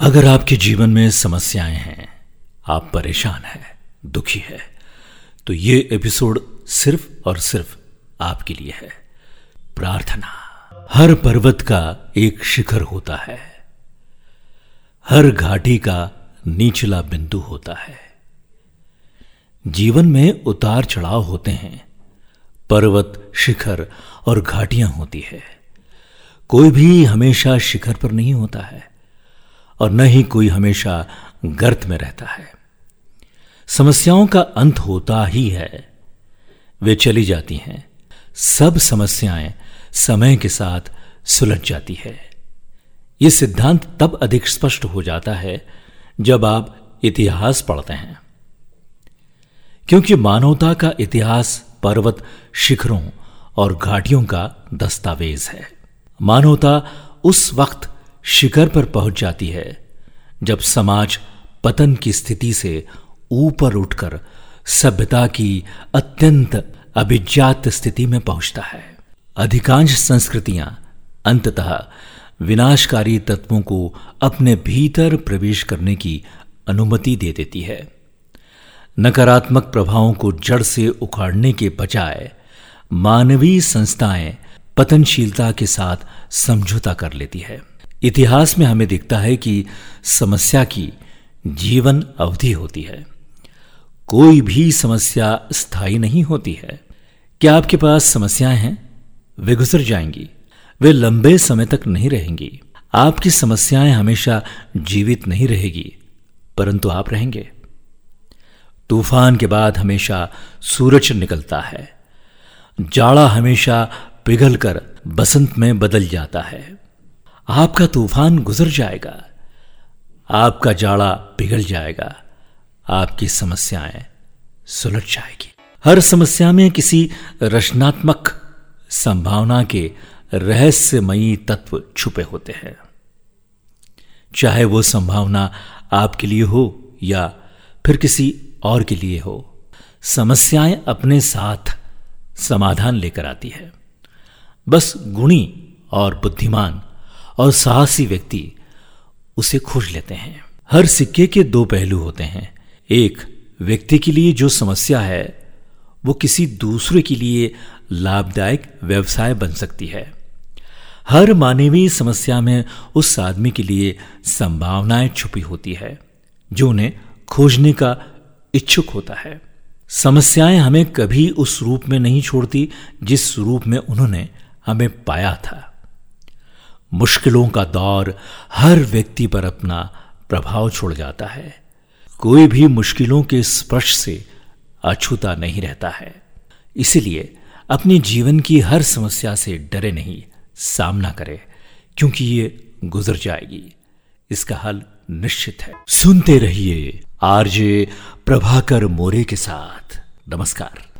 अगर आपके जीवन में समस्याएँ हैं, आप परेशान हैं, दुखी है तो ये एपिसोड सिर्फ़ और सिर्फ़ आपके लिए है। प्रार्थना, हर पर्वत का एक शिखर होता है। हर घाटी का निचला बिंदु होता है। जीवन में उतार चढ़ाव होते हैं। पर्वत, शिखर और घाटियाँ होती है। कोई भी हमेशा शिखर पर नहीं होता है। और न ही कोई हमेशा गर्त में रहता है। समस्याओं का अंत होता ही है। वे चली जाती हैं। सब समस्याएँ समय के साथ सुलझ जाती है। यह सिद्धांत तब अधिक स्पष्ट हो जाता है जब आप इतिहास पढ़ते हैं। क्योंकि मानवता का इतिहास पर्वत शिखरों और घाटियों का दस्तावेज़ है। मानवता उस वक्त शिखर पर पहुँच जाती है, जब समाज पतन की स्थिति से ऊपर उठकर सभ्यता की अत्यंत अभिजात स्थिति में पहुँचता है। अधिकांश संस्कृतियाँ अंततः विनाशकारी तत्वों को अपने भीतर प्रवेश करने की अनुमति दे देती है। नकारात्मक प्रभावों को जड़ से उखाड़ने के बजाय मानवीय संस्थाएँ पतनशीलता के साथ समझौता कर लेती है। इतिहास में हमें दिखता है कि समस्या की जीवन अवधि होती है। कोई भी समस्या स्थायी नहीं होती है। क्या आपके पास समस्याएँ हैं? वे गुजर जाएँगी। वे लंबे समय तक नहीं रहेंगी। आपकी समस्याएँ हमेशा जीवित नहीं रहेगी, परंतु आप रहेंगे। तूफ़ान के बाद हमेशा सूरज निकलता है। जाड़ा हमेशा पिघलकर बसंत में बदल जाता है। आपका तूफ़ान गुजर जाएगा। आपका जाड़ा पिघल जाएगा। आपकी समस्याएँ सुलझ जाएगी। हर समस्या में किसी रचनात्मक संभावना के रहस्यमयी तत्व छुपे होते हैं। चाहे वो संभावना आपके लिए हो या फिर किसी और के लिए हो, समस्याएँ अपने साथ समाधान लेकर आती है। बस गुणी और बुद्धिमान और साहसी व्यक्ति उसे खोज लेते हैं। हर सिक्के के दो पहलू होते हैं। एक, व्यक्ति के लिए जो समस्या है, वो किसी दूसरे के लिए लाभदायक व्यवसाय बन सकती है। हर मानवीय समस्या में उस आदमी के लिए संभावनाएँ छुपी होती है, जो उन्हें खोजने का इच्छुक होता है। समस्याएँ हमें कभी उस रूप में नहीं छोड़ती जिस रूप में उन्होंने हमें पाया था। मुश्किलों का दौर हर व्यक्ति पर अपना प्रभाव छोड़ जाता है। कोई भी मुश्किलों के स्पर्श से अछूता नहीं रहता है। इसलिए अपने जीवन की हर समस्या से डरे नहीं, सामना करे, क्योंकि ये गुजर जाएगी। इसका हल निश्चित है। सुनते रहिए आरजे प्रभाकर मोरे के साथ। नमस्कार।